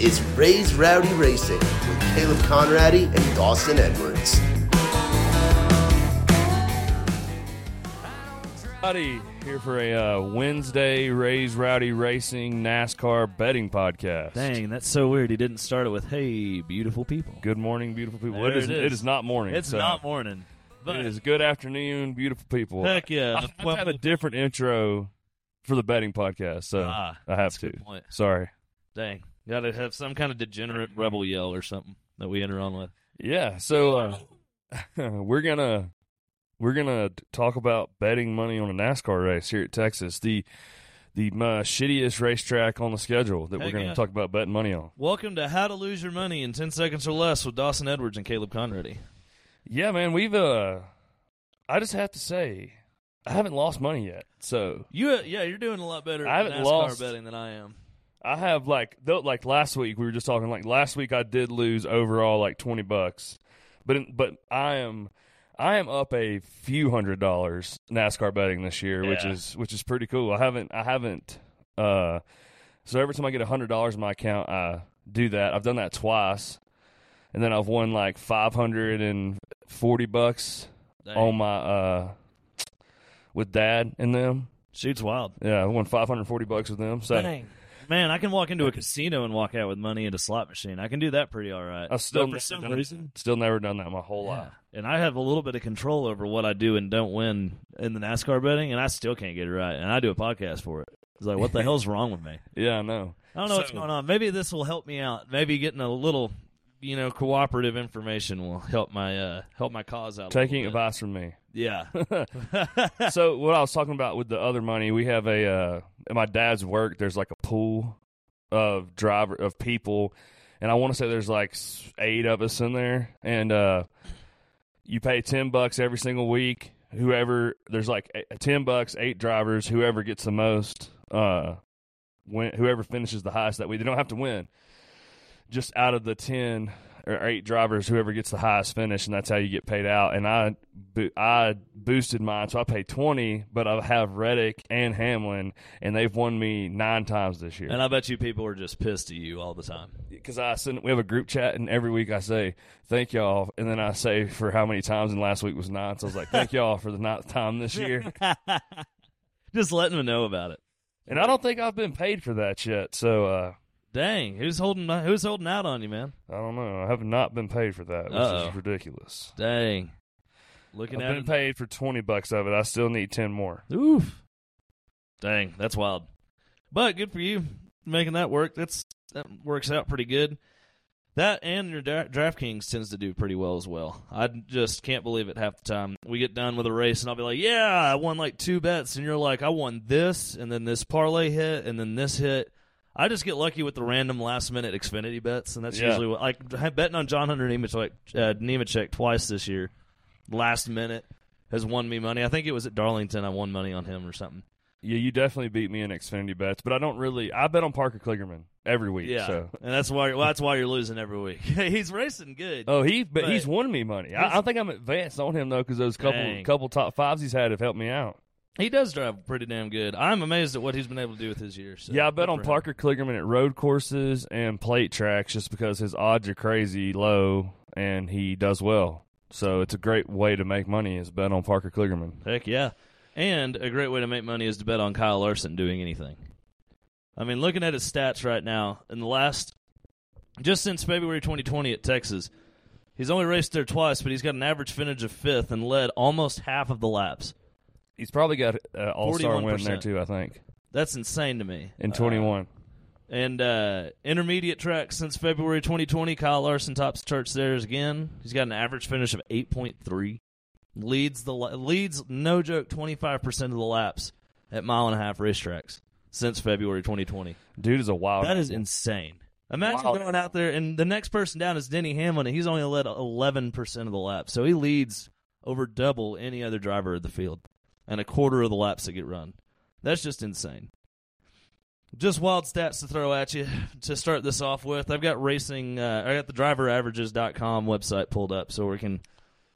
is Raised Rowdy Racing with Caleb Conradi and Dawson Edwards. Howdy, here for a uh, Wednesday Raised Rowdy Racing NASCAR betting podcast. Dang, that's so weird. He didn't start it with "Hey, beautiful people." Good morning, beautiful people. There it, is, it is. it is not morning. It's so not morning, but It is good afternoon, beautiful people. heck yeah. I have to have a different intro for the betting podcast, so Ah, I have to. good point. Sorry. Dang, got to have some kind of degenerate rebel yell or something that we enter on with. Yeah, so uh, we're gonna we're gonna talk about betting money on a NASCAR race here at Texas, the the uh, shittiest racetrack on the schedule that we're gonna yeah. talk about betting money on. Welcome to How to Lose Your Money in Ten Seconds or Less with Dawson Edwards and Caleb Conrady. Yeah, man, we've uh, I just have to say, I haven't lost money yet. So You, yeah, you're doing a lot better I at haven't NASCAR lost- betting than I am. I have like though, like last week we were just talking like last week I did lose overall like twenty bucks, but in, but I am I am up a few hundred dollars NASCAR betting this year, which is which is pretty cool. I haven't I haven't uh so every time I get a hundred dollars in my account I do that. I've done that twice, and then I've won like five hundred and forty bucks Dang. on my uh with dad and them. Shoots wild. Yeah, I won five hundred forty bucks with them. So. Dang. Man, I can walk into a casino and walk out with money in a slot machine. I can do that pretty all right. I've still for never some done reason, Still never done that my whole Yeah. life. And I have a little bit of control over what I do and don't win in the NASCAR betting, and I still can't get it right. And I do a podcast for it. It's like, what the hell's wrong with me? Yeah, I know. I don't know what's going on. Maybe this will help me out. Maybe getting a little, you know, cooperative information will help my uh help my cause out. Taking advice from me. Yeah. so what I was talking about with the other money, we have a uh, at my dad's work. There's like a pool of driver of people, and I want to say there's like eight of us in there, and uh, you pay ten bucks every single week. Whoever there's like a- ten bucks, eight drivers. Whoever gets the most, uh, win, whoever finishes the highest that week. They don't have to win. Just out of the ten or eight drivers, whoever gets the highest finish, and that's how you get paid out. And I, I boosted mine, so I paid twenty, but I have Reddick and Hamlin, and they've won me nine times this year. and I bet you people are just pissed at you all the time. Because I send, we have a group chat, and every week I say thank y'all, and then I say for how many times, and last week was nine. So I was like, thank y'all for the ninth time this year. just letting them know about it. and I don't think I've been paid for that yet. So uh, Dang, who's holding who's holding out on you, man? I don't know. I have not been paid for that, which Uh-oh. is ridiculous. Dang. Looking I've at been it. paid for twenty bucks of it. I still need ten more. Oof. Dang, that's wild. But good for you making that work. That's that works out pretty good. That and your dra- DraftKings tends to do pretty well as well. I just can't believe it half the time. We get done with a race and I'll be like, "Yeah, I won like two bets," and you're like, "I won this, and then this parlay hit, and then this hit." I just get lucky with the random last minute Xfinity bets, and that's Yeah. usually what like betting on John Hunter Nemechek, uh, Nemechek twice this year. Last minute has won me money. I think it was at Darlington. I won money on him or something. Yeah, you definitely beat me in Xfinity bets, but I don't really. I bet on Parker Kligerman every week. Yeah, So. and that's why well, that's why you're losing every week. he's racing good. Oh, he but, But- he's won me money. I, I think I'm advanced on him though because those couple Dang. couple top fives he's had have helped me out. He does drive pretty damn good. I'm amazed at what he's been able to do with his years. So yeah, I bet on. Parker Kligerman at road courses and plate tracks just because his odds are crazy low and he does well. So it's a great way to make money is bet on Parker Kligerman. Heck yeah, and a great way to make money is to bet on Kyle Larson doing anything. I mean, looking at his stats right now, in the last just since February 2020 at Texas, he's only raced there twice, but he's got an average finish of fifth and led almost half of the laps. He's probably got an All Star win there too. I think That's insane to me. in Uh, 21. And uh, intermediate track since February 2020, Kyle Larson tops charts there again. He's got an average finish of 8.3. Leads the leads no joke 25% of the laps at mile and a half racetracks since February 2020. Dude is a wild. That is insane. Imagine Wow. going out there and the next person down is Denny Hamlin and he's only led 11% of the laps. So he leads over double any other driver of the field and a quarter of the laps that get run. That's just insane. Just wild stats to throw at you to start this off with. I've got racing, uh, I got the driveraverages.com website pulled up so we can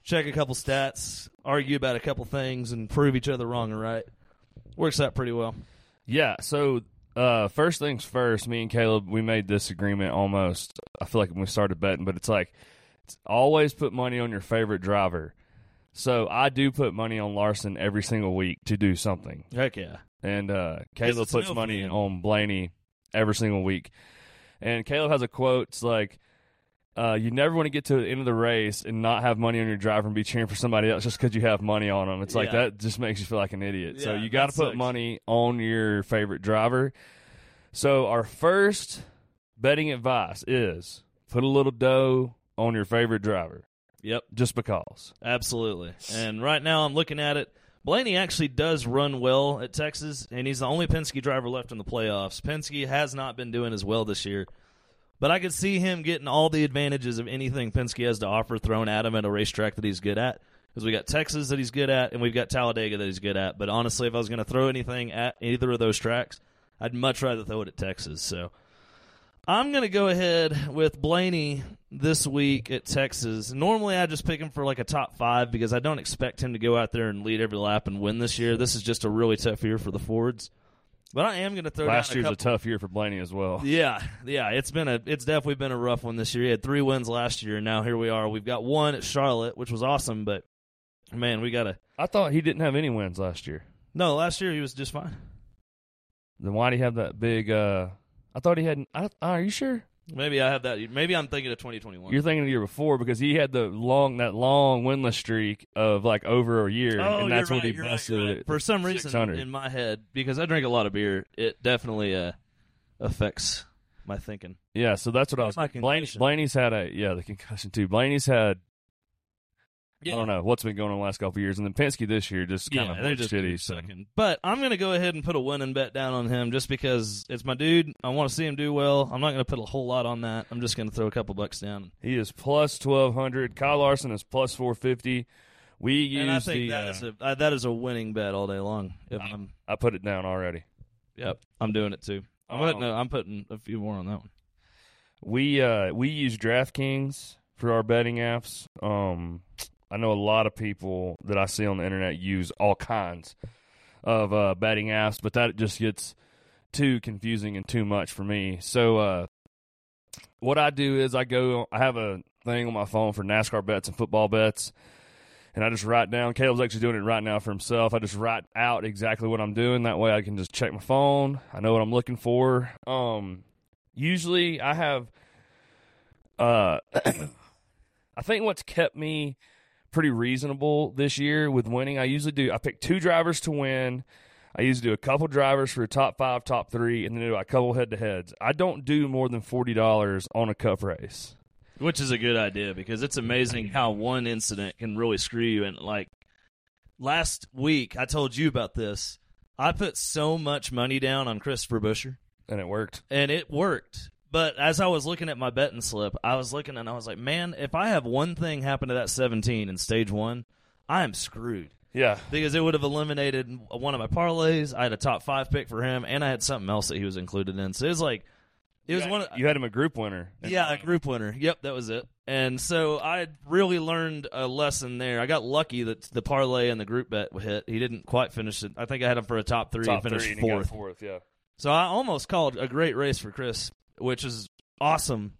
check a couple stats, argue about a couple things, and prove each other wrong and right. Works out pretty well. Yeah, so Uh, first things first, me and Caleb, we made this agreement almost. I feel like when we started betting, but it's like it's always put money on your favorite driver. So I do put money on Larson every single week to do something, Heck yeah. and uh, Caleb puts money fan. on Blaney every single week. And Caleb has a quote. It's like, uh, "You never want to get to the end of the race and not have money on your driver and be cheering for somebody else just because you have money on them. It's like that just makes you feel like an idiot. so you got to put sucks. money on your favorite driver. So our first betting advice is put a little dough on your favorite driver, Yep. just because. Absolutely. And right now I'm looking at it. Blaney actually does run well at Texas, and he's the only Penske driver left in the playoffs. Penske has not been doing as well this year. But I could see him getting all the advantages of anything Penske has to offer thrown at him at a racetrack that he's good at. Because we got Texas that he's good at, and we've got Talladega that he's good at. But honestly, if I was going to throw anything at either of those tracks, I'd much rather throw it at Texas. So I'm going to go ahead with Blaney this week at Texas. Normally, I just pick him for like a top five because I don't expect him to go out there and lead every lap and win this year. This is just a really tough year for the Fords. But I am going to throw Last down year's a a tough year for Blaney as well. Yeah, yeah, it's been a it's definitely been a rough one this year. He had three wins last year, and now here we are. We've got one at Charlotte, which was awesome, but man, we got to I thought he didn't have any wins last year. no. Last year he was just fine. Then why would he have that big? uh I thought he had. I, are you sure? Maybe I have that. Maybe I'm thinking of 2021. You're thinking of the year before because he had the long that long winless streak of like over a year, Oh, and that's you're when he right, right, busted right. it. For some reason, in my head, because I drink a lot of beer, it definitely uh, affects my thinking. Yeah, so that's what I was. Blaney. Blaney's had a yeah the concussion too. Blaney's had Yeah. I don't know what's been going on the last couple of years, and then Penske this year just kind Yeah, of they're just shitty. So. But I'm going to go ahead and put a winning bet down on him just because it's my dude. I want to see him do well. I'm not going to put a whole lot on that. I'm just going to throw a couple bucks down. He is plus twelve hundred. Kyle Larson is plus four fifty. We use and I think the. that uh, is a uh, that is a winning bet all day long. If I'm, I put it down already. yep, I'm doing it too. I'm Um, putting, a, I'm putting a few more on that one. We uh we use DraftKings for our betting apps. Um, I know a lot of people that I see on the internet use all kinds of uh, betting apps, but that just gets too confusing and too much for me. So uh, what I do is I go. I have a thing on my phone for NASCAR bets and football bets. And I just write down. Caleb's actually doing it right now for himself. I just write out exactly what I'm doing. That way, I can just check my phone. I know what I'm looking for. Um, usually, I have uh, I think what's kept me pretty reasonable this year with winning, I usually do. I pick two drivers to win. I usually do a couple drivers for a top five, top three, and then do a couple head to heads. I don't do more than forty dollars on a cup race. Which is a good idea because it's amazing how one incident can really screw you. And like last week, I told you about this. I put so much money down on Christopher Buescher, And it worked. and it worked. But as I was looking at my betting slip, I was looking and I was like, man, if I have one thing happen to that 17 in stage one, I am screwed. Yeah. Because it would have eliminated one of my parlays. I had a top five pick for him, and I had something else that he was included in. So it was like, it was you one. had, Of, you had him a group winner. yeah, a group winner. Yep, that was it. And so I really learned a lesson there. I got lucky that the parlay and the group bet hit. He didn't quite finish it. I think I had him for a top three top and finished three, he fourth. fourth. Yeah. So I almost called a great race for Chris, which is awesome.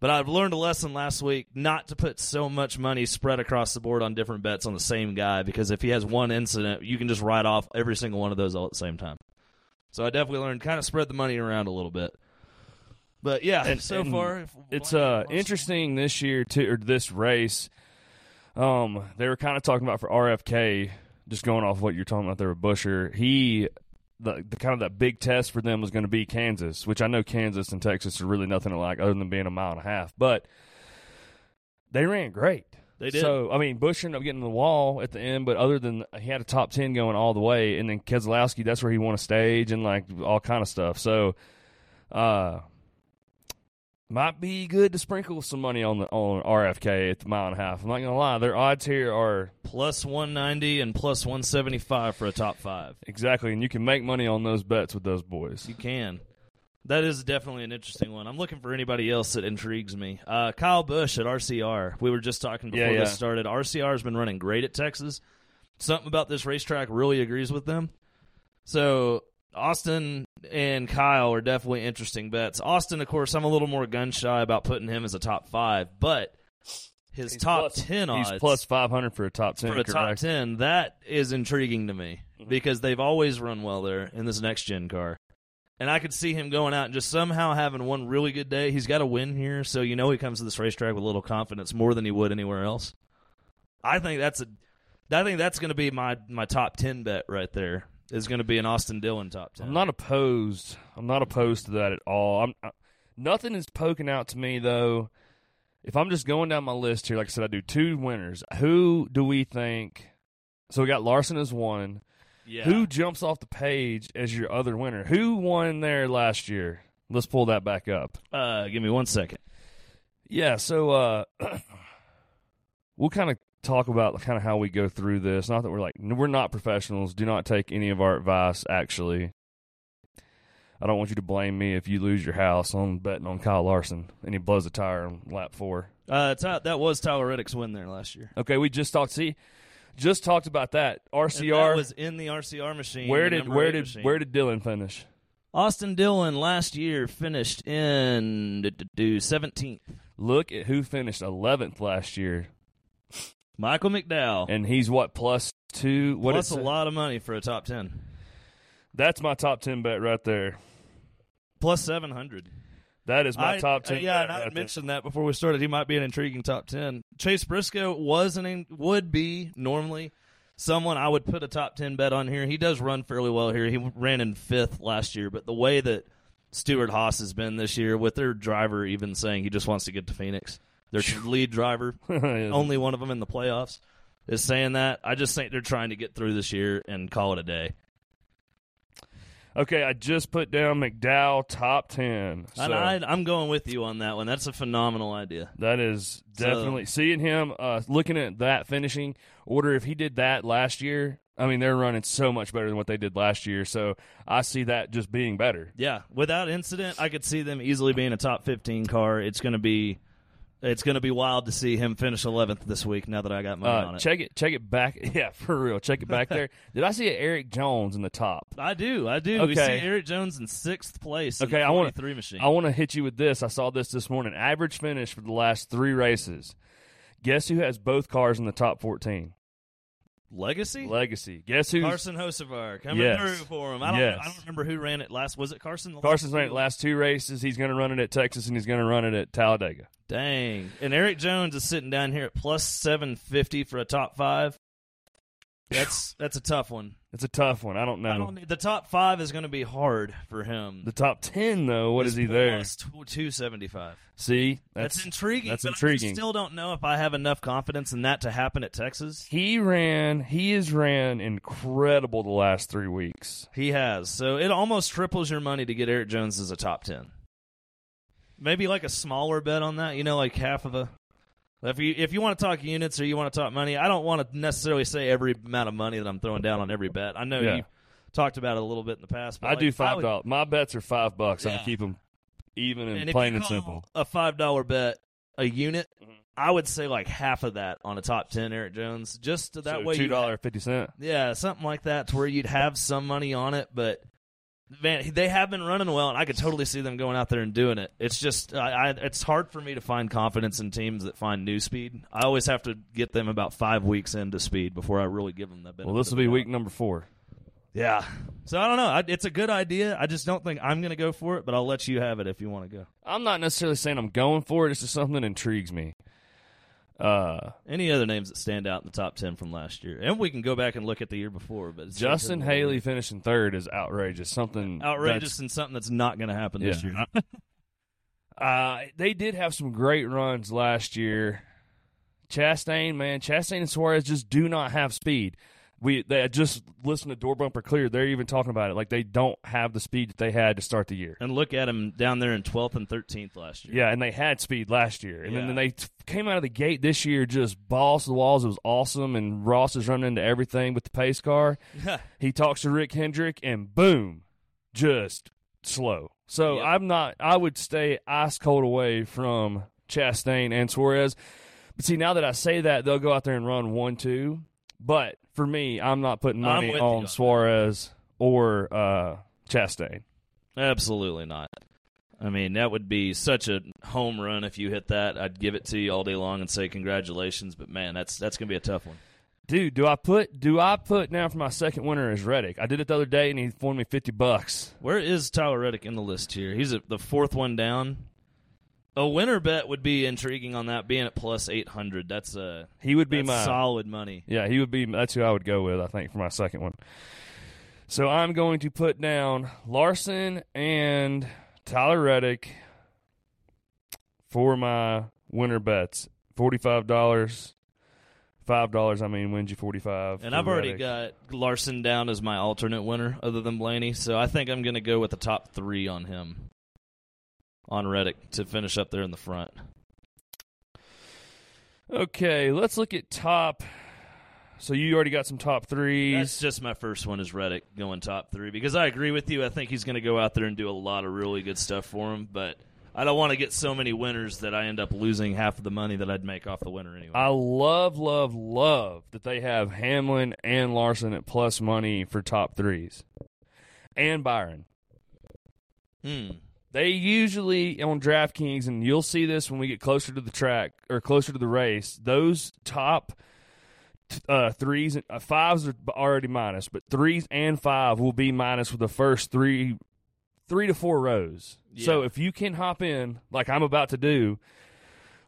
But I've learned a lesson last week not to put so much money spread across the board on different bets on the same guy because if he has one incident, you can just write off every single one of those all at the same time. So I definitely learned kind of spread the money around a little bit. But yeah, And- so and far it's uh interesting this year to or this race. Um, they were kind of talking about for RFK, just going off what you're talking about there with Buescher. He, the, the kind of that big test for them was going to be Kansas, which I know Kansas and Texas are really nothing alike other than being a mile and a half, but they ran great. They did. So I mean, Bush ended up getting the wall at the end, but other than he had a top ten going all the way, and then Keselowski, that's where he won a stage and like all kind of stuff. So, uh, might be good to sprinkle some money on the on RFK at the mile and a half. I'm not gonna lie, their odds here are plus 190 and plus 175 for a top 5. exactly, and you can make money on those bets with those boys. You can. That is definitely an interesting one. I'm looking for anybody else that intrigues me. Uh, Kyle Busch at RCR. We were just talking before Yeah, yeah. this started. RCR has been running great at Texas. Something about this racetrack really agrees with them. So Austin and Kyle are definitely interesting bets. Austin, of course, I'm a little more gun shy about putting him as a top five, but his He's top plus- ten odds He's plus five hundred for a top ten. for a top correct? ten. That is intriguing to me Mhm. because they've always run well there in this next gen car. And I could see him going out and just somehow having one really good day. He's got a win here, so you know he comes to this racetrack with a little confidence more than he would anywhere else. I think that's a, I think that's going to be my my top ten bet right there. Is going to be an Austin Dillon top 10 I'm not opposed. I'm not opposed to that at all. I'm I, nothing is poking out to me though. If I'm just going down my list here, like I said, I do two winners. Who do we think? So we got Larson as one. Yeah. Who jumps off the page as your other winner? Who won there last year? Let's pull that back up. Uh, give me one second. Yeah, so uh we'll kind of talk about kind of how we go through this. Not that we're like we're not professionals. Do not take any of our advice actually. I don't want you to blame me if you lose your house on betting on Kyle Larson and he blows a tire on lap 4. Uh, Ty- that was Tyler Reddick's win there last year. Okay, we just talked see just talked about that. And RCR that was in the RCR machine. where did where did machine. where did Dillon finish? Austin Dillon last year finished in 17th. Look at who finished 11th last year Michael McDowell. and he's what plus 2 what Plus is a lot of money for a top 10. That's my top 10 bet right there. Plus 700. That is my I- top uh, ten. yeah, bet and I right mentioned that before we started. He might be an intriguing top 10. Chase Briscoe was an in, would be normally someone I would put a top 10 bet on here. He does run fairly well here. He ran in fifth last year, but the way that Stewart-Haas has been this year, with their driver even saying he just wants to get to Phoenix, their lead driver, only one of them in the playoffs, is saying that. I just think they're trying to get through this year and call it a day. okay, I just put down McDowell top ten. So And I, I'm going with you on that one. That's a phenomenal idea. that is So- definitely seeing him uh, looking at that finishing order. If he did that last year, I mean they're running so much better than what they did last year. So I see that just being better. Yeah, without incident, I could see them easily being a top 15 car. It's going to be it's going to be wild to see him finish 11th this week now that I got money on Uh, it. check it, check it back. Yeah, for real. Check it back there. Did I see Erik Jones in the top? I do. I do. We see Erik Jones in 6th place in Okay, the I wanna- 43 machine. I want to hit you with this. I saw this this morning. Average finish for the last three races. Guess who has both cars in the top fourteen? Legacy? Legacy. Guess who? Carson Hocevar coming Yes. through for him. I don't, Yes. I don't remember who ran it last. Was it Carson? Carson's last running two? last two races. He's going to run it at Texas and he's going to run it at Talladega. Dang. And Erik Jones is sitting down here at plus 750 for a top five. That's that's a tough one. It's a tough one. I don't know. I don't, the top five is going to be hard for him. the top ten though. what is he there? plus tw- 275. See, That's, that's, intriguing. that's intriguing. I still don't know if I have enough confidence in that to happen at Texas. he ran. He has ran incredible the last three weeks. He has. So it almost triples your money to get Erik Jones as a top 10. Maybe like a smaller bet on that, you know, like half of a. If you if you want to talk units or you want to talk money, I don't want to necessarily say every amount of money that I'm throwing down on every bet. I know Yeah. you talked about it a little bit in the past. But I like, do five dollars. My bets are five bucks. I keep them even and, And if plain you and simple. A five dollar bet a unit, Mhm. I would say like half of that on a top ten Erik Jones, just that so way. two dollar fifty. Yeah, something like that, to where you'd have some money on it, but man, they have been running well, and I could totally see them going out there and doing it. It's just, I, I, it's hard for me to find confidence in teams that find new speed. I always have to get them about five weeks into speed before I really give them the benefit. Well, this will be week number four. Yeah. So I don't know. I, it's a good idea. I just don't think I'm going to go for it, but I'll let you have it if you want to go. I'm not necessarily saying I'm going for it. It's just something that intrigues me. Uh, Any other names that stand out in the top ten from last year, and we can go back and look at the year before. But Justin Haley finishing third is outrageous. Something outrageous and something that's not going to happen this year. Uh, they did have some great runs last year. Chastain, man, Chastain and Suarez just do not have speed. We they just listened to Door Bumper Clear. They're even talking about it like they don't have the speed that they had to start the year. and look at them down there in 12th and 13th last year. Yeah, and they had speed last year, and Yeah. then they t- came out of the gate this year just balls to the walls. It was awesome, and Ross is running into everything with the pace car. He talks to Rick Hendrick, and boom, just slow. So Yep. I'm not. I would stay ice cold away from Chastain and Suarez. But see, now that I say that, they'll go out there and run one two. But for me, I'm not putting money on on. Suarez or uh, Chastain. Absolutely not. I mean, that would be such a home run if you hit that. I'd give it to you all day long and say congratulations. But man, that's that's gonna be a tough one. Dude, do I put do I put now for my second winner as Reddick? I did it the other day and he won me fifty bucks. Where is Tyler Reddick in the list here? He's at the fourth one down. A winner bet would be intriguing on that being at plus eight hundred. That's a He would be my solid money. Yeah, he would be. That's who I would go with. I think for my second one. So I'm going to put down Larson and Tyler Reddick for my winner bets. Forty-five dollars. Five dollars. I mean, wins you forty-five. And I've already Reddick. got Larson down as my alternate winner, other than Blaney. So I think I'm going to go with the top three on him, on Reddick, to finish up there in the front. Okay, let's look at top. So you already got some top threes. That's just my first one is Reddick going top three because I agree with you. I think he's going to go out there and do a lot of really good stuff for him, but I don't want to get so many winners that I end up losing half of the money that I'd make off the winner anyway. I love, love, love that they have Hamlin and Larson at plus money for top threes, and Byron. Hmm. They usually on DraftKings, and you'll see this when we get closer to the track or closer to the race. Those top uh, threes, and uh, fives are already minus, but threes and five will be minus with the first three, three to four rows. So if you can hop in, like I'm about to do,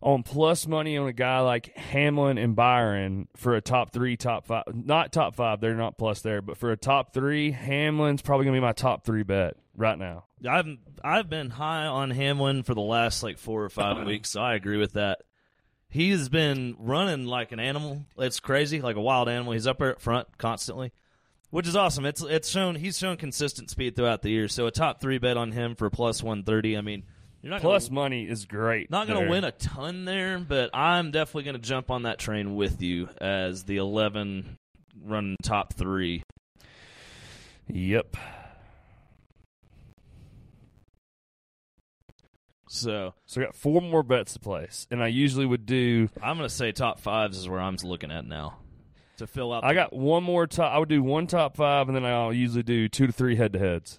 on plus money on a guy like Hamlin and Byron for a top three, top five, not top five, they're not plus there, but for a top three, Hamlin's probably gonna be my top three bet right now. I've I've been high on Hamlin for the last like four or five weeks, so I agree with that. He's been running like an animal. It's crazy, like a wild animal. He's up there up front constantly, which is awesome. It's it's shown he's shown consistent speed throughout the year. So a top three bet on him for plus one thirty. I mean, you're not Plus gonna, money is great. not going to win a ton there, but I'm definitely going to jump on that train with you as the eleven running top three. Yep. So So I got four more bets to place, and I usually would do. I'm going to say top fives is where I'm looking at now to fill out. I got one more top. I would do one top five, and then I'll usually do two to three head to heads.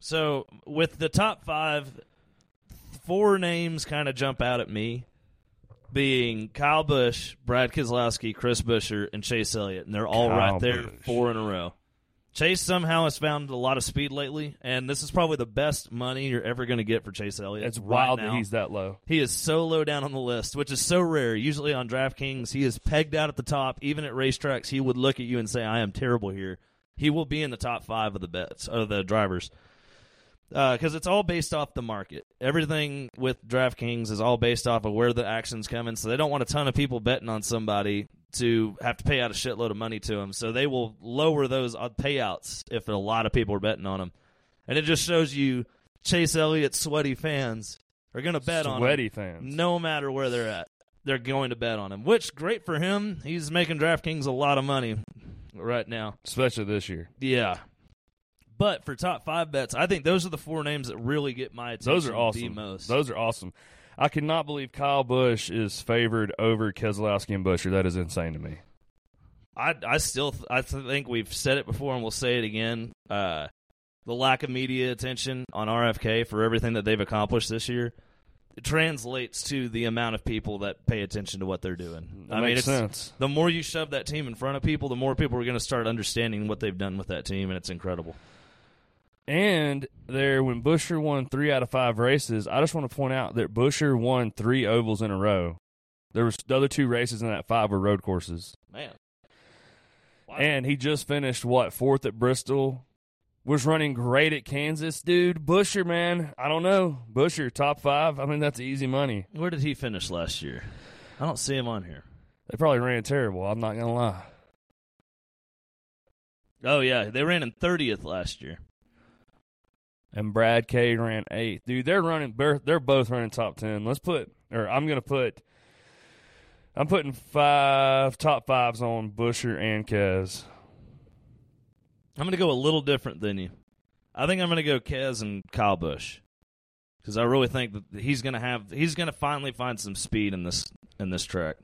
So with the top five, four names kind of jump out at me, being Kyle Busch, Brad Keselowski, Chris Buescher, and Chase Elliott, and they're all Kyle right there, Busch. four in a row. Chase somehow has found a lot of speed lately, and this is probably the best money you're ever going to get for Chase Elliott. It's wild now. that he's that low. He is so low down on the list, which is so rare. Usually on DraftKings, he is pegged out at the top. Even at racetracks, he would look at you and say, "I am terrible here." He will be in the top five of the bets of the drivers because it's all based off the market. Everything with DraftKings is all based off of where the action's coming. So they don't want a ton of people betting on somebody to have to pay out a shitload of money to them. So they will lower those uh, payouts if a lot of people are betting on them. And it just shows you Chase Elliott sweaty fans are going to bet on Sweaty fans. no matter where they're at. They're going to bet on him, which great for him. He's making DraftKings a lot of money right now. especially this year. Yeah. But for top five bets, I think those are the four names that really get my attention Those are the awesome. most. Those are awesome. I cannot believe Kyle Busch is favored over Keselowski and Buescher. That is insane to me. I I still th- I think we've said it before and we'll say it again. Uh, the lack of media attention on RFK for everything that they've accomplished this year translates to the amount of people that pay attention to what they're doing. That I mean, it's, sense. the more you shove that team in front of people, the more people are going to start understanding what they've done with that team, and it's incredible. And there, when Buescher won three out of five races, I just want to point out that Buescher won three ovals in a row. There was the other two races in that five were road courses, Man, Wow. and he just finished what fourth at Bristol. Was running great at Kansas, dude. Buescher, man, I don't know. Buescher top five. I mean, that's easy money. where did he finish last year? I don't see him on here. They probably ran terrible. I'm not gonna lie. Oh yeah, they ran in thirtieth last year. And Brad K ran eighth. Dude, they're running. They're, both running top ten. Let's put, or I'm gonna put. I'm putting five top fives on Buescher and Kez. I'm to go a little different than you. I think I'm to go Kez and Kyle Busch because I really think that he's to have he's to finally find some speed in this in this track.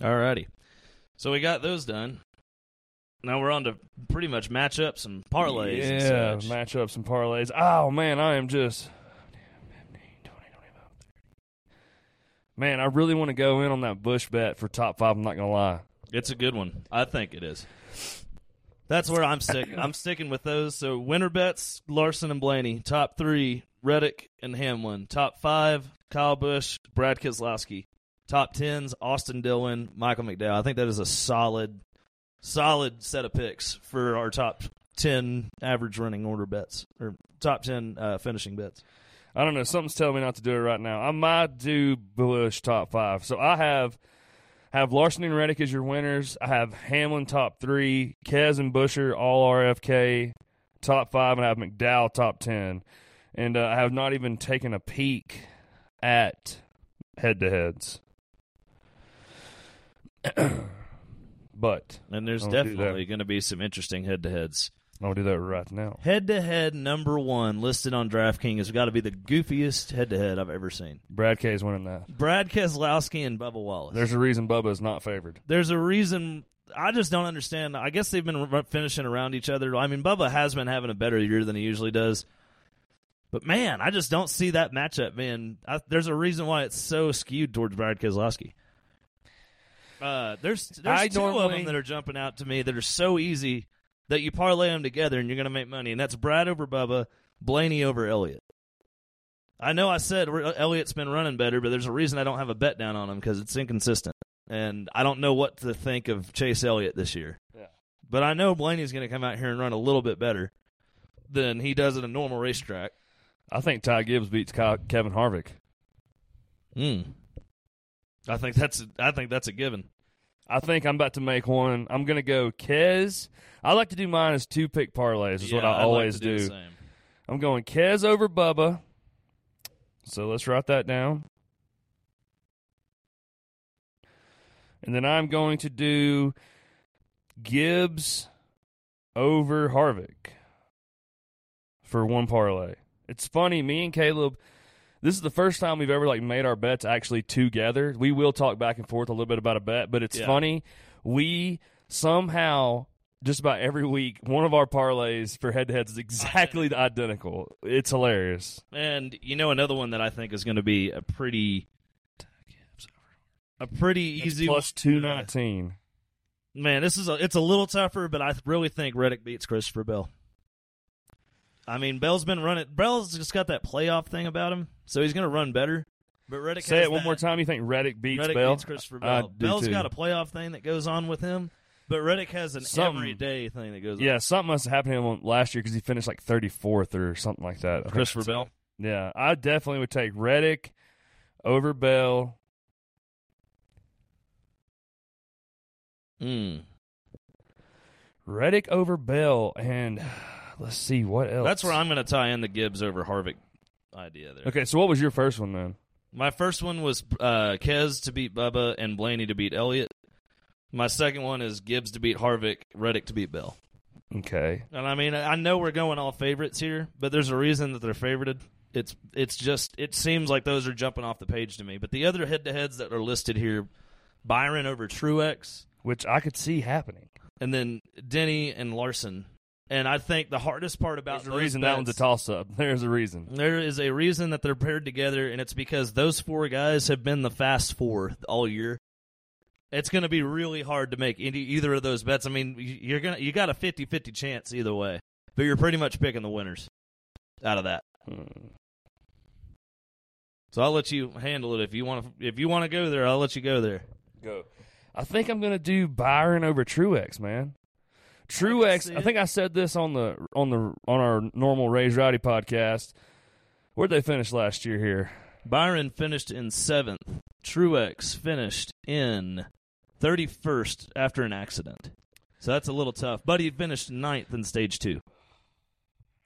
Alrighty. So we got those done. Now we're on to pretty much matchups and parlays. and Yeah, such. matchups and parlays. Oh man, I am just Man, I really want to go in on that Busch bet for top five. I'm not gonna lie. It's a good one. I think it is. That's where I'm sticking. I'm sticking with those. So winner bets: Larson and Blaney. Top three: Reddick and Hamlin. Top five: Kyle Busch, Brad Keselowski. Top tens: Austin Dillon, Michael McDowell. I think that is a solid, solid set of picks for our top ten average running order bets or top ten uh, finishing bets. I don't know. Something's telling me not to do it right now. I might do Busch top five. So I have have Larson and Reddick as your winners. I have Hamlin top three, Kez and Buescher all RFK top five, and I have McDowell top ten. And uh, I have not even taken a peek at head to heads. but And there's Don't do that. definitely going to be some interesting head to heads. I'll do that right now. Head to head number one listed on DraftKings has got to be the goofiest head to head I've ever seen. Brad K is winning that. Brad Keselowski and Bubba Wallace. There's a reason Bubba is not favored. There's a reason. I just don't understand. I guess they've been r- finishing around each other. I mean, Bubba has been having a better year than he usually does. But man, I just don't see that matchup being. I, there's a reason why it's so skewed towards Brad Keselowski. Uh, there's there's I two of them that are jumping out to me that are so easy that you parlay them together and you're going to make money, and that's Brad over Bubba, Blaney over Elliott. I know I said Elliott's been running better, but there's a reason I don't have a bet down on him because it's inconsistent, and I don't know what to think of Chase Elliott this year. Yeah. But I know Blaney's going to come out here and run a little bit better than he does at a normal racetrack. I think Ty Gibbs beats Kevin Harvick. Mm. I think that's I think that's a given. I think I'm about to make one. I'm going to go Kez. I like to do mine as two pick parlays, is what I like always to do. do. I'm going Kez over Bubba. So let's write that down. And then I'm going to do Gibbs over Harvick for one parlay. It's funny, me and Caleb, this is the first time we've ever like made our bets actually together. We will talk back and forth a little bit about a bet, but it's Yeah. funny. We somehow just about every week one of our parlays for head to heads is exactly identical. It's hilarious. And you know another one that I think is going to be a pretty a pretty easy Plus one. two nineteen. Man, this is a, it's a little tougher, but I really think Reddick beats Christopher Bell. I mean, Bell's been running. Bell's just got that playoff thing about him, so he's going to run better. But Reddick Say has it one that- more time. You think Reddick beats Reddick Bell? beats Christopher I Bell. do Bell's too. got a playoff thing that goes on with him, but Reddick has an Something- everyday thing that goes on. Yeah, something must have happened to him last year because he finished like thirty fourth or something like that. Christopher Bell. Yeah, I definitely would take Reddick over Bell. Mm. Reddick over Bell, and let's see what else. That's where I'm going to tie in the Gibbs over Harvick idea there. Okay, so what was your first one then? My first one was uh, Kez to beat Bubba and Blaney to beat Elliott. My second one is Gibbs to beat Harvick, Reddick to beat Bell. Okay, And I mean, I know we're going all favorites here, but there's a reason that they're favorited. It's it's just it seems like those are jumping off the page to me. But the other head-to-heads that are listed here, Byron over Truex, which I could see happening. and then Denny and Larson. And I think the hardest part about There's a those reason that one's a toss up. There's a reason. There is a reason that they're paired together, and it's because those four guys have been the fast four all year. It's going to be really hard to make any, either of those bets. I mean, you- you're gonna you got a 50-50 chance either way, but you're pretty much picking the winners out of that. Hmm. So I'll let you handle it if you want. to If you want to go there, I'll let you go there. Go. I think I'm gonna do Byron over Truex, man. Truex. see I, think I said this on the on the on our normal Raised Rowdy podcast. Where'd they finish last year here? Byron finished in seventh. Truex finished in thirty-first after an accident. So that's a little tough. But he finished ninth in stage two.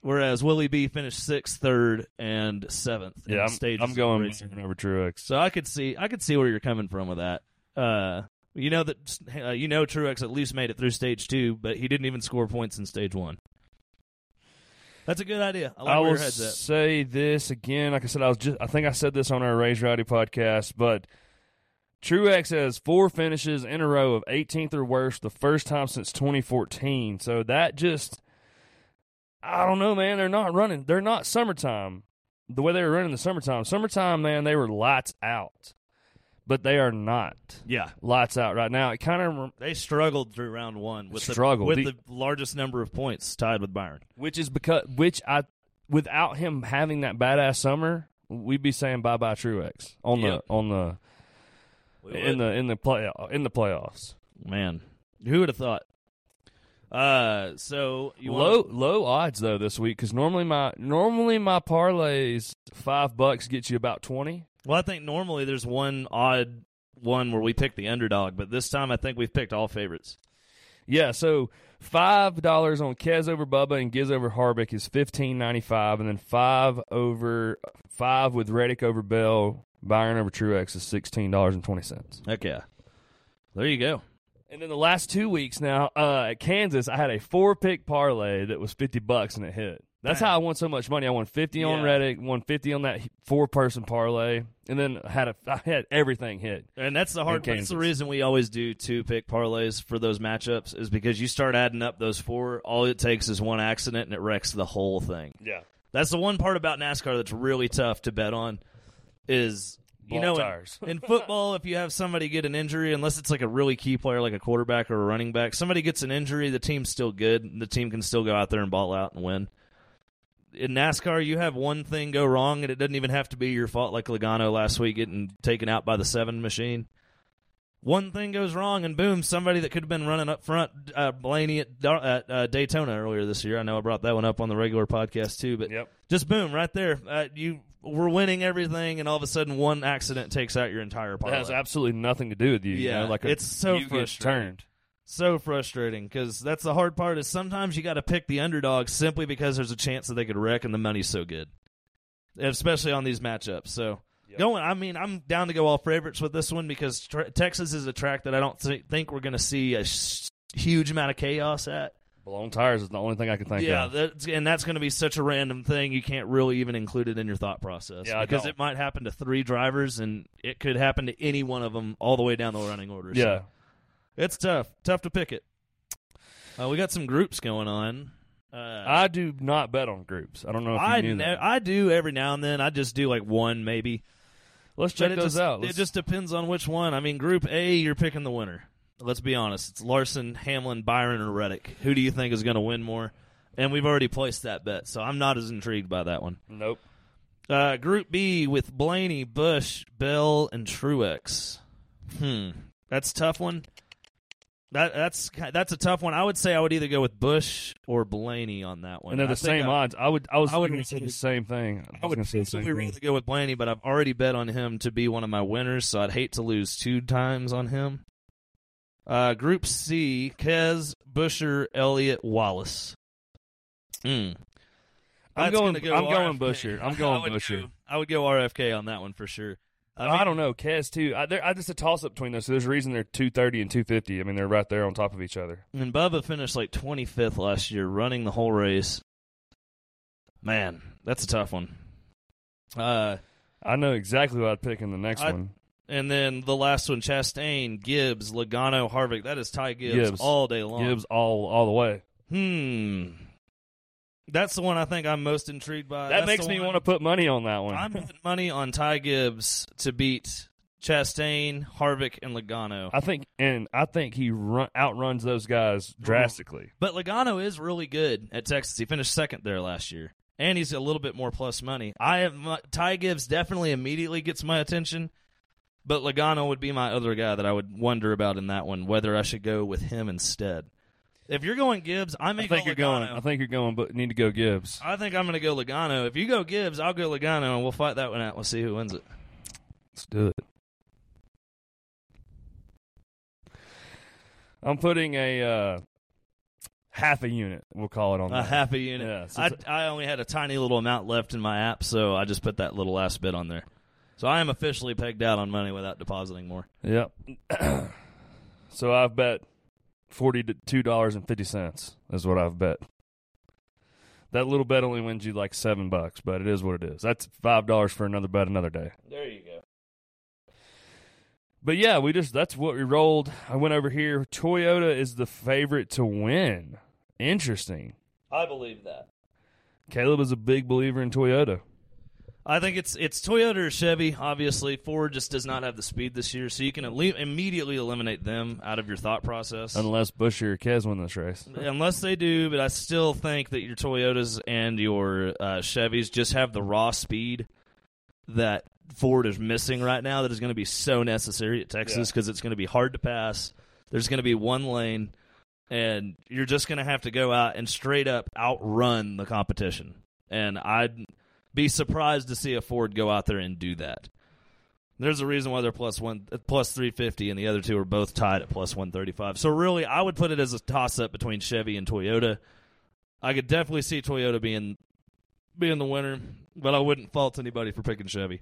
Whereas Willie B finished sixth, third, and seventh. in Yeah, I'm, stages I'm going over Truex. So I could see, I could see where you're coming from with that. Uh, you know that, uh, you know, Truex at least made it through stage two, but he didn't even score points in stage one. That's a good idea. I like I where will your head's at. say this again. Like I said, I was just. I think I said this on our Raised Rowdy podcast, but Truex has four finishes in a row of 18th or worse, the first time since 2014. So that just, I don't know, man. They're not running. They're not summertime the way they were running in the summertime. Summertime, man, they were lights out, but they are not Yeah, lights out right now. It kind of, they struggled through round one with Struggled. the, with The- the largest number of points tied with Byron. which is because, which I, without him having that badass summer, we'd be saying bye bye Truex on Yep. the on the in the in the play in the playoffs. man, who would have thought? Uh, so you low want low odds though this week because normally my normally my parlays five bucks gets you about twenty. Well, I think normally there's one odd one where we pick the underdog, but this time I think we've picked all favorites. Yeah, so five dollars on Kez over Bubba and Gibbs over Harvick is fifteen ninety five, and then five over five with Reddick over Bell, Byron over Truex is sixteen dollars and twenty cents. Heck yeah, there you go. And then the last two weeks now uh, at Kansas, I had a four pick parlay that was fifty bucks and it hit. That's how I won so much money. I won fifty on Yeah. Reddick, won fifty on that four person parlay, and then I had a I had everything hit. And that's the hard. That's the reason we always do two pick parlays for those matchups is because you start adding up those four. All it takes is one accident and it wrecks the whole thing. Yeah, That's the one part about NASCAR that's really tough to bet on. Is you Ball know in- tires. in, football if you have somebody get an injury, unless it's like a really key player like a quarterback or a running back, somebody gets an injury, the team's still good. The team can still go out there and ball out and win. In NASCAR, you have one thing go wrong, and it doesn't even have to be your fault, like Logano last week getting taken out by the seven machine. One thing goes wrong, and boom, somebody that could have been running up front, uh, Blaney at, Dar- at uh, Daytona earlier this year. I know I brought that one up on the regular podcast too, but Yep. just boom, right there. Uh, you were winning everything, and all of a sudden, one accident takes out your entire That parlay. has absolutely nothing to do with you. you Yeah, know, like a- it's so you frustrating. turned. So frustrating because that's the hard part. Is sometimes you got to pick the underdog simply because there's a chance that they could wreck, and the money's so good, especially on these matchups. So. Yep. Going, I mean, I'm down to go all favorites with this one because tra- Texas is a track that I don't th- think we're going to see a sh- huge amount of chaos at. Blown tires is the only thing I can think yeah, of. that's, and that's going to be such a random thing. You can't really even include it in your thought process Yeah, because it might happen to three drivers, and it could happen to any one of them all the way down the running order. So Yeah. It's tough, tough to pick it. Uh, we got some groups going on. Uh, I do not bet on groups. I don't know if you I knew ne-. I do every now and then. I just do like one maybe. Let's check it those just, out. It Let's- just depends on which one. I mean, Group A, you're picking the winner. Let's be honest. It's Larson, Hamlin, Byron, or Reddick. Who do you think is going to win more? And we've already placed that bet, so I'm not as intrigued by that one. nope. Uh, group B with Blaney, Busch, Bell, and Truex. Hmm, that's a tough one. That that's that's a tough one. I would say I would either go with Busch or Blaney on that one. And they're the think same I- odds. I would. I was. I would- going to say the same thing. I, I would going say the same probably thing. rather go with Blaney, but I've already bet on him to be one of my winners, so I'd hate to lose two times on him. Uh, group C: Kez, Buescher, Elliott, Wallace. Hmm. I'm going- go I'm going Buescher. I'm going would Buescher. Go, I would go RFK on that one for sure. I, don't know. Kez too. I, I just a toss up between those. So there's a reason they're two thirty and two fifty. I mean, they're right there on top of each other. And Bubba finished like 25th last year, running the whole race. Man, that's a tough one. Uh, I know exactly what I'd pick in the next I- one. and then the last one: Chastain, Gibbs, Logano, Harvick. That is Ty Gibbs, Gibbs. all day long. Gibbs all all the way. Hmm. That's the one I think I'm most intrigued by. that That's makes me want to put money on that one. I'm putting money on Ty Gibbs to beat Chastain, Harvick, and Logano. I think, and I think he run, outruns those guys mm-hmm. drastically. But Logano is really good at Texas. He finished second there last year, and he's a little bit more plus money. I have my, Ty Gibbs definitely immediately gets my attention, but Logano would be my other guy that I would wonder about in that one whether I should go with him instead. If you're going Gibbs, I may I think go you're going. Logano. I think you're going, but need to go Gibbs. I think I'm going to go Logano. If you go Gibbs, I'll go Logano, and we'll fight that one out. We'll see who wins it. Let's do it. I'm putting a uh, half a unit. We'll call it on A half a unit. Yeah, so I, I only had a tiny little amount left in my app, so I just put that little last bit on there. So I am officially pegged out on money without depositing more. Yep. so I've bet forty two dollars and fifty cents is what I've bet. That little bet only wins you like seven bucks, but it is what it is. That's five dollars for another bet another day. There you go. but yeah, we just that's what we rolled. I went over here. Toyota is the favorite to win. Interesting. I believe that. Caleb is a big believer in Toyota. I think it's it's Toyota or Chevy. Obviously, Ford just does not have the speed this year, so you can ele- immediately eliminate them out of your thought process. Unless Buescher or Kez win this race. Unless they do, but I still think that your Toyotas and your uh, Chevys just have the raw speed that Ford is missing right now. That is going to be so necessary at Texas because it's going to be hard to pass. There's going to be one lane, and you're just going to have to go out and straight up outrun the competition. And I'd be surprised to see a Ford go out there and do that. There's a reason why they're plus one, plus three fifty, and the other two are both tied at plus one thirty five. So really, I would put it as a toss up between Chevy and Toyota. I could definitely see Toyota being being the winner, but I wouldn't fault anybody for picking Chevy.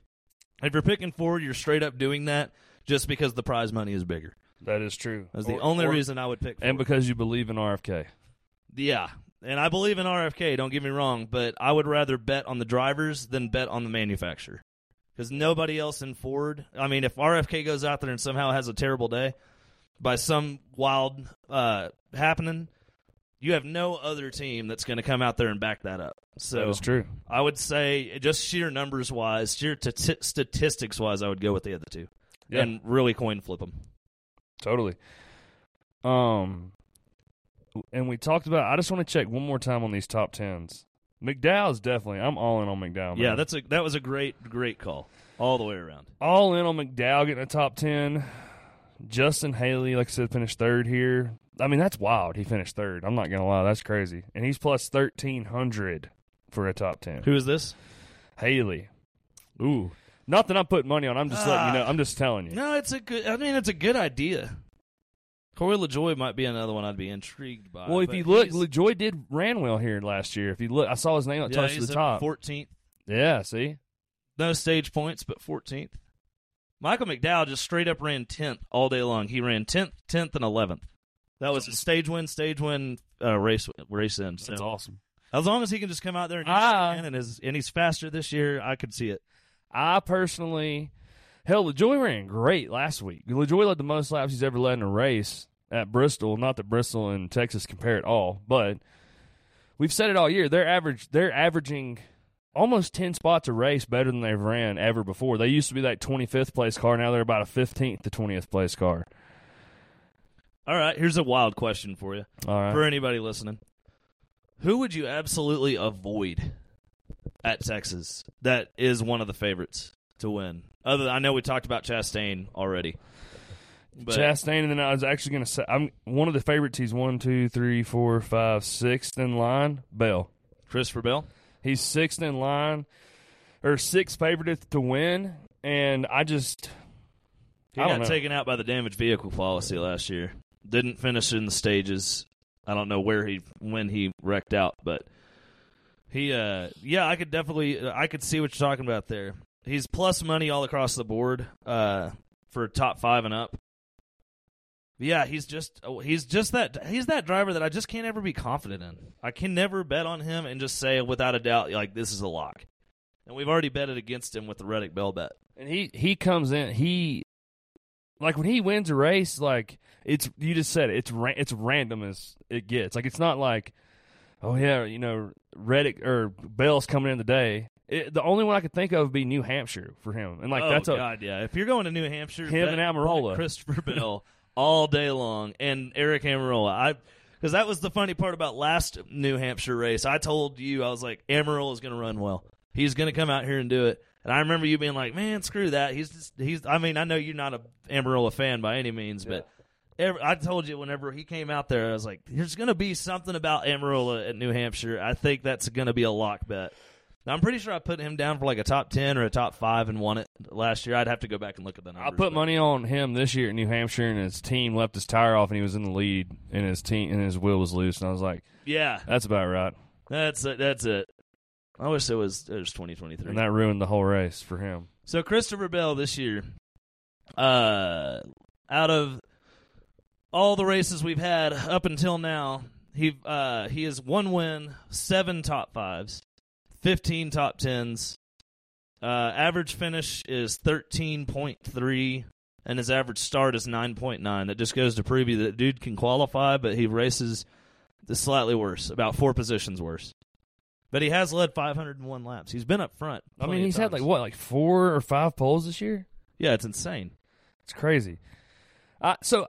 If you're picking Ford, you're straight up doing that just because the prize money is bigger. That is true. That's the only or- reason I would pick. Ford. And because you believe in RFK. Yeah, and I believe in RFK. Don't get me wrong, but I would rather bet on the drivers than bet on the manufacturer because nobody else in Ford. I mean, if RFK goes out there and somehow has a terrible day by some wild uh, happening, you have no other team that's going to come out there and back that up. So that is true. I would say, just sheer numbers wise, sheer t- statistics wise, I would go with the other two Yeah. and really coin flip them. Totally. Um, and we talked about. I just want to check one more time on these top tens. McDowell's definitely. I'm all in on McDowell. Yeah, that's a that was a great great call all the way around. all in on McDowell getting a top ten. Justin Haley, like I said, finished third here. I mean, that's wild. He finished third. I'm not gonna lie, that's crazy. And he's plus thirteen hundred for a top ten. Who is this? Haley. Ooh. Not that I'm putting money on. I'm just letting you know. Ah. I'm just telling you. No, it's a good. I mean, it's a good idea. Corey LaJoie might be another one I'd be intrigued by. Well, if you look, he's- Joy did ran well here last year. If you look, I saw his name at yeah, touch to the top. 14th. Yeah, see, No stage points, but 14th. Michael McDowell just straight up ran 10th all day long. He ran 10th, 10th, and 11th. That was a stage win, stage win, uh, race race in. So that's awesome. as long as he can just come out there and, Ah. and, is, and he's faster this year, I could see it. I personally, hell, LaJoie ran great last week. LaJoie led the most laps he's ever led in a race at Bristol. Not that Bristol and Texas compare at all, but we've said it all year. They're average. They're averaging almost ten spots a race better than they've ran ever before. They used to be that twenty fifth place car. Now they're about a fifteenth to twentieth place car. All right, here's a wild question for you. All right. for anybody listening. Who would you absolutely avoid at Texas that is one of the favorites to win? Other, I know we talked about Chastain already. But Chastain, and then I was actually going to say, I'm one of the favorites. He's one, two, three, four, five, sixth in line. Bell. Christopher Bell. He's sixth in line, or sixth favorite to win. And I just, He I got know. taken out by the damaged vehicle policy last year. Didn't finish in the stages. I don't know where he when he wrecked out, but he uh yeah, I could definitely I could see what you're talking about there. He's plus money all across the board uh for top 5 and up. Yeah, he's just he's just that he's that driver that I just can't ever be confident in. I can never bet on him and just say without a doubt like this is a lock. And we've already betted against him with the Reddick Bell bet. and he he comes in. He like when he wins a race, like it's you just said it, it's ra- it's random as it gets. Like it's not like, oh yeah, you know, Reddick or Bell's coming in today. It, the only one I could think of would be New Hampshire for him, and like oh, that's a God, yeah. If you're going to New Hampshire, Him bet- and Almirola. Christopher Bell all day long, and Aric Almirola. I because that was the funny part about last New Hampshire race. I told you I was like Almirola is going to run well. He's going to come out here and do it. And I remember you being like, "Man, screw that." He's just, he's. I mean, I know you're not a Almirola fan by any means, but. Every, I told you whenever he came out there, I was like, "There's going to be something about Almirola at New Hampshire. I think that's going to be a lock bet." Now, I'm pretty sure I put him down for like a top ten or a top five and won it last year. I'd have to go back and look at the numbers. I put but- money on him this year at New Hampshire, and his team left his tire off, and he was in the lead, and his team and his wheel was loose, and I was like, Yeah, that's about right, that's it. That's it. I wish it was it was 2023. and that ruined the whole race for him. So Christopher Bell this year, uh, out of all the races we've had up until now, he uh he has one win, seven top fives, fifteen top tens. Uh, average finish is thirteen point three, and his average start is 9.9. That just goes to prove you that dude can qualify, but he races slightly worse, about four positions worse. But he has led 501 laps. He's been up front. I mean, he's had like what, like four or five poles this year. Yeah, it's insane. It's crazy. I, so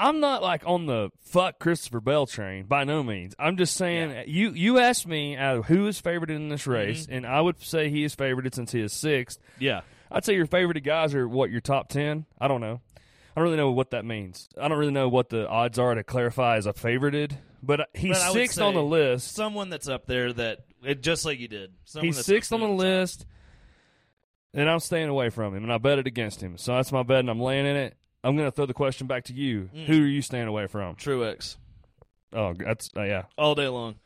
I'm not like on the fuck Christopher Bell train by no means. I'm just saying Yeah. you you asked me uh, who is favored in this race, Mm-hmm. and I would say he is favored since he is sixth. Yeah. I'd say your favorite guys are what your top ten. I don't know. I don't really know what that means. I don't really know what the odds are to clarify as a favorited. But uh, he's But sixth on the list. Someone that's up there that, it, just like you did. Someone He's sixth on the list, and I'm staying away from him, and I bet it against him. So that's my bet, and I'm laying in it. I'm going to throw the question back to you. Mm. Who are you staying away from? Truex. Oh, that's uh, yeah. all day long.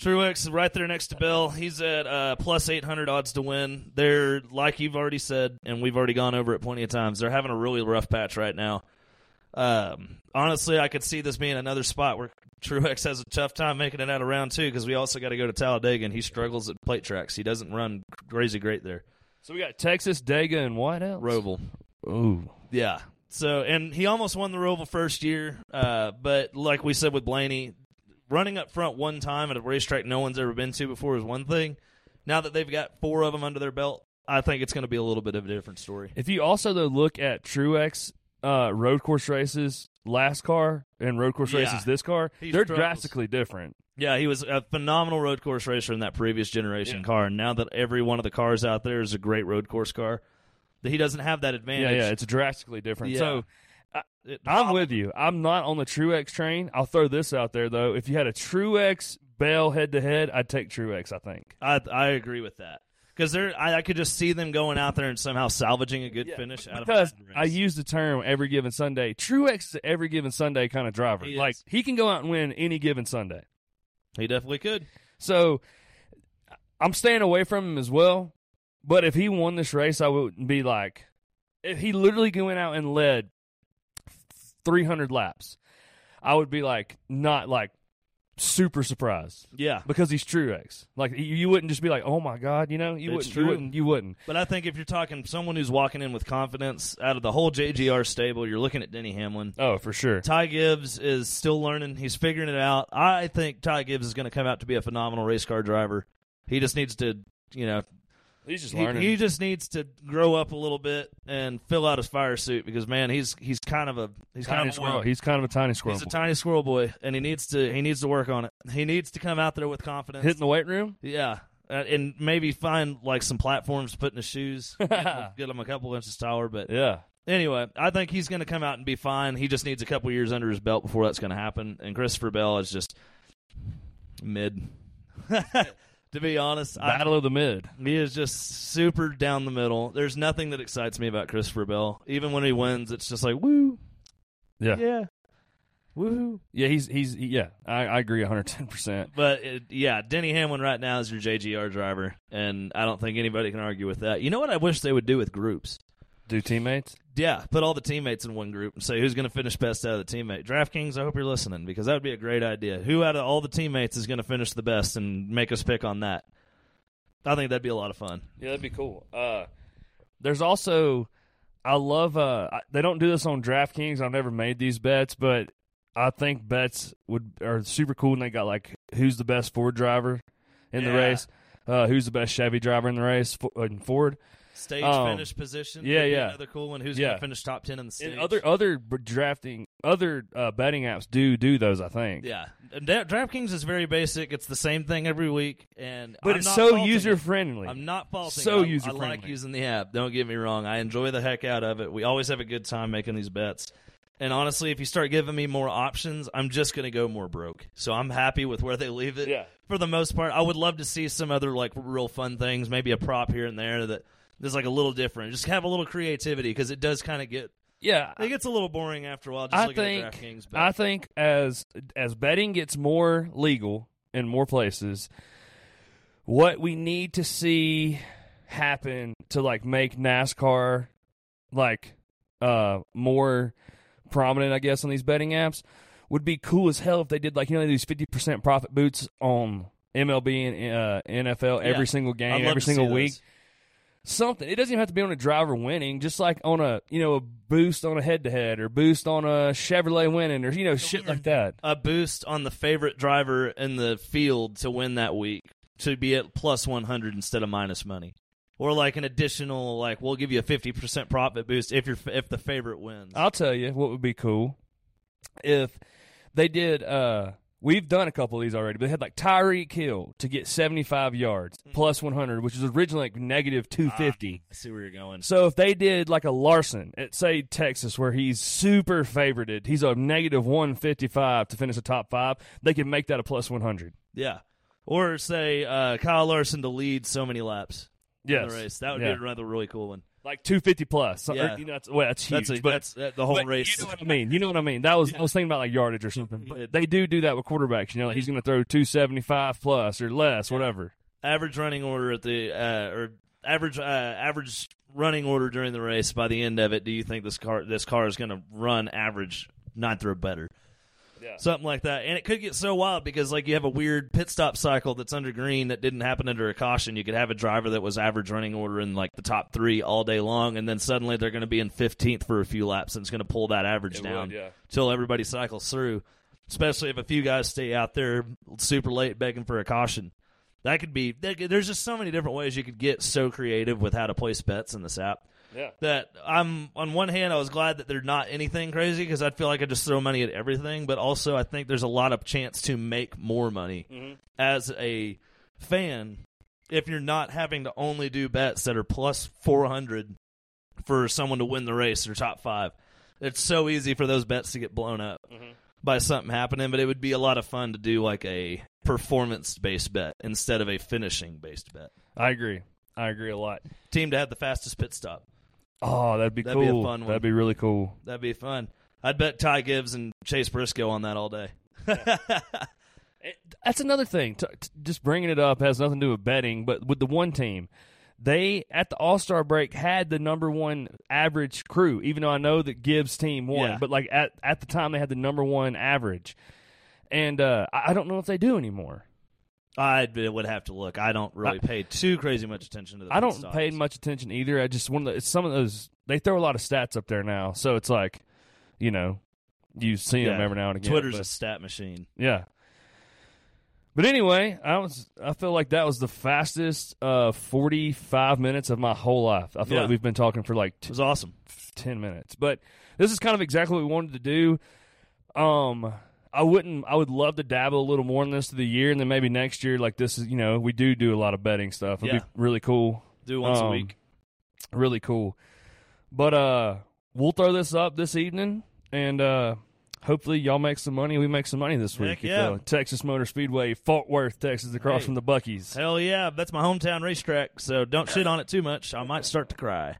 Truex is right there next to Bell. He's at uh, plus 800 odds to win. They're, like you've already said, and we've already gone over it plenty of times, they're having a really rough patch right now. Um, honestly, I could see this being another spot where Truex has a tough time making it out of round two because we also got to go to Talladega, and he struggles at plate tracks. He doesn't run crazy great there. So we got Texas, Dega, and what else? Roval. Ooh, Yeah. So, and he almost won the Roval first year, uh, but like we said with Blaney, running up front one time at a racetrack no one's ever been to before is one thing. Now that they've got four of them under their belt, I think it's going to be a little bit of a different story. if you also though look at Truex uh, road course races last car and road course Yeah. races this car, He they're struggles. drastically different. Yeah, he was a phenomenal road course racer in that previous generation Yeah. car, and now that every one of the cars out there is a great road course car, that he doesn't have that advantage. yeah, yeah it's drastically different. Yeah. So It- I'm with you. I'm not on the Truex train. I'll throw this out there though. If you had a Truex Bell head to head, I'd take Truex. I think. I I agree with that because they're I, I could just see them going out there and somehow salvaging a good finish out because of bad I use the term every given Sunday. Truex is every given Sunday kind of driver. He like he can go out and win any given Sunday. he definitely could. So I'm staying away from him as well. But if he won this race, I wouldn't be like, if he literally went out and led 300 laps, I would be like, not like super surprised Yeah, because he's Truex. Like you, you wouldn't just be like, oh my god, you know, you wouldn't, you wouldn't, you wouldn't. But I think if you're talking someone who's walking in with confidence out of the whole JGR stable, you're looking at Denny Hamlin. Oh, for sure. Ty Gibbs is still learning. He's figuring it out. I think Ty Gibbs is going to come out to be a phenomenal race car driver. He just needs to, you know, He's just he, learning. he just needs to grow up a little bit and fill out his fire suit because man, he's he's kind of a he's tiny kind of a squirrel. He's kind of a tiny squirrel. He's a tiny squirrel boy, and he needs to he needs to work on it. He needs to come out there with confidence. Hitting the weight room. Yeah, uh, and maybe find like some platforms to put in his shoes, get him, get him a couple inches taller. But Yeah. anyway, I think he's going to come out and be fine. He just needs a couple years under his belt before that's going to happen. And Christopher Bell is just mid. to be honest, I, Battle of the mid. he is just super down the middle. There's nothing that excites me about Christopher Bell. Even when he wins, it's just like woo, Yeah. yeah, woohoo. Yeah. He's he's yeah. I, I agree 110. percent But it, yeah, Denny Hamlin right now is your JGR driver, and I don't think anybody can argue with that. You know what I wish they would do with groups? Do teammates? Yeah, put all the teammates in one group and say who's going to finish best out of the teammate. DraftKings, I hope you're listening because that would be a great idea. Who out of all the teammates is going to finish the best and make us pick on that? I think that'd be a lot of fun. Yeah, that'd be cool. Uh, there's also, I love. Uh, I- they don't do this on DraftKings. I've never made these bets, but I think bets would are super cool. And they got like who's the best Ford driver in the race, uh, who's the best Chevy driver in the race in Ford, Stage Um, finish position. yeah, yeah. Another cool one. Who's Yeah. going to finish top 10 in the stage? and other other drafting other uh, betting apps do do those. I think. yeah. Da- DraftKings is very basic. It's the same thing every week. and But I'm it's so user friendly. I'm not faulting So user friendly. I like using the app. Don't get me wrong. I enjoy the heck out of it. We always have a good time making these bets. And honestly, if you start giving me more options, I'm just going to go more broke. So I'm happy with where they leave it. Yeah. For the most part, I would love to see some other like real fun things, maybe a prop here and there that is like a little different. Just have a little creativity because it does kind of get Yeah, it gets a little boring after a while. Just I looking think at DraftKings. But I think as as betting gets more legal in more places, what we need to see happen to like make NASCAR like uh more prominent, I guess, on these betting apps would be cool as hell if they did like you know these fifty percent profit boots on MLB and uh, NFL Yeah. every single game, every single those. Something. It doesn't even have to be on a driver winning, just like on a you know a boost on a head to head or boost on a Chevrolet winning or you know shit like that. A boost on the favorite driver in the field to win that week to be at plus 100 instead of minus money. Or like an additional like we'll give you a 50% profit boost if you're if the favorite wins. I'll tell you what would be cool if they did. uh We've done a couple of these already, but they had like Tyreek Hill to get 75 yards plus 100, which was originally like negative 250. I see where you're going. So if they did like a Larson at say Texas, where he's super favorited, he's a negative 155 to finish the top five, they could make that a plus 100. Yeah. Or say uh, Kyle Larson to lead so many laps in the race. That would Yeah. be another really cool one. Like 250 plus. So- or, Yeah. you know, that's, well, that's huge. That's a, but that's uh, the whole but race. You know what I mean? You know what I mean? That was I was thinking about like yardage or something. But they do do that with quarterbacks. You know, like he's going to throw 275 plus or less, whatever. average running order at the uh, or average uh, average running order during the race. By the end of it, do you think this car this car is going to run average ninth or better? Yeah. Something like that, and it could get so wild because like you have a weird pit stop cycle that's under green that didn't happen under a caution. You could have a driver that was average running order in like the top three all day long, and then suddenly they're going to be in fifteenth for a few laps, and it's going to pull that average It down would, yeah. till everybody cycles through. Especially if a few guys stay out there super late begging for a caution. That could be. there- There's just so many different ways you could get so creative with how to place bets in this app. Yeah. That I'm on one hand, I was glad that they're not anything crazy because I'd feel like I just throw money at everything. But also, I think there's a lot of chance to make more money mm-hmm. as a fan if you're not having to only do bets that are plus 400 for someone to win the race or top five. It's so easy for those bets to get blown up mm-hmm. by something happening, but it would be a lot of fun to do like a performance based bet instead of a finishing based bet. I agree. I agree a lot. Team to have the fastest pit stop. Oh, that'd be That'd be a cool. fun one. That'd be really cool. That'd be fun. I'd bet Ty Gibbs and Chase Briscoe on that all day. That's another thing. T- t- just bringing it up has nothing to do with betting, but with the one team, they at the All Star break had the number one average crew. Even though I know that Gibbs' team won, Yeah. but like at at the time they had the number one average, and uh, I I don't know if they do anymore. I would have to look. I don't really pay too crazy much attention to the I don't stops. pay much attention either. I just one of the, it's some of those they throw a lot of stats up there now, so it's like, you know, you see them every now and again. Twitter's but- a stat machine. Yeah. But anyway, I was I feel like that was the fastest uh 45 minutes of my whole life. I feel Yeah. like we've been talking for like It was awesome. 10 minutes. But this is kind of exactly what we wanted to do. Um I wouldn't I would love to dabble a little more in this to the year and then maybe next year like this is, you know, we do do a lot of betting stuff. It'd Yeah. be really cool. Do once a Um, week. Really cool. But uh we'll throw this up this evening and uh hopefully y'all make some money. We make some money this week. Heck at yeah. the Texas Motor Speedway, Fort Worth, Texas, across Hey. from the Buc-ee's. Hell yeah, that's my hometown racetrack. So don't shit on it too much. I might start to cry.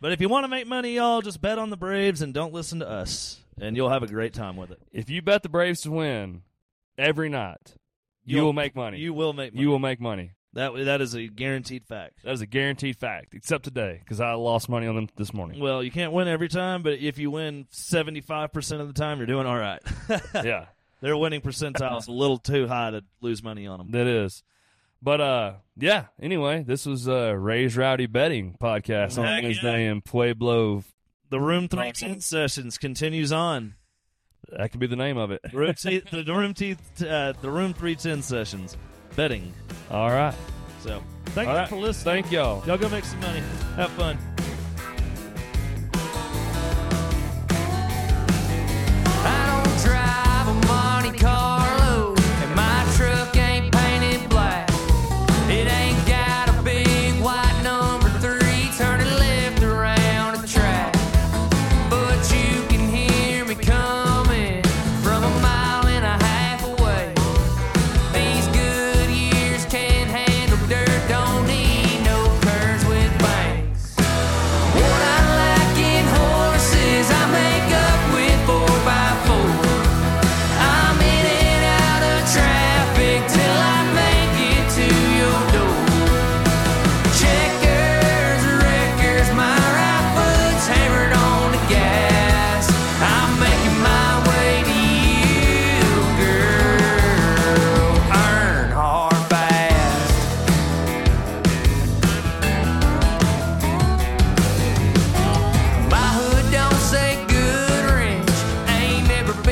But if you want to make money, y'all just bet on the Braves and don't listen to us, and you'll have a great time with it. If you bet the Braves to win every night, you You'll- make money. You will make money. You will make money. that that is a guaranteed fact. That is a guaranteed fact, except today because I lost money on them this morning. Well, you can't win every time, but if you win seventy five percent of the time, you're doing all right. yeah, Their winning percentile is a little too high to lose money on them. that is. But uh, yeah. Anyway, this was uh, Raised Rowdy Betting podcast on Heck Wednesday in Pueblo. The Room Three Ten sessions continues on. That could be the name of it. Room t- the Room T- uh, the Room Three Ten sessions betting. All right. So thank All you right. for listening. Thank y'all. Y'all go make some money. Have fun.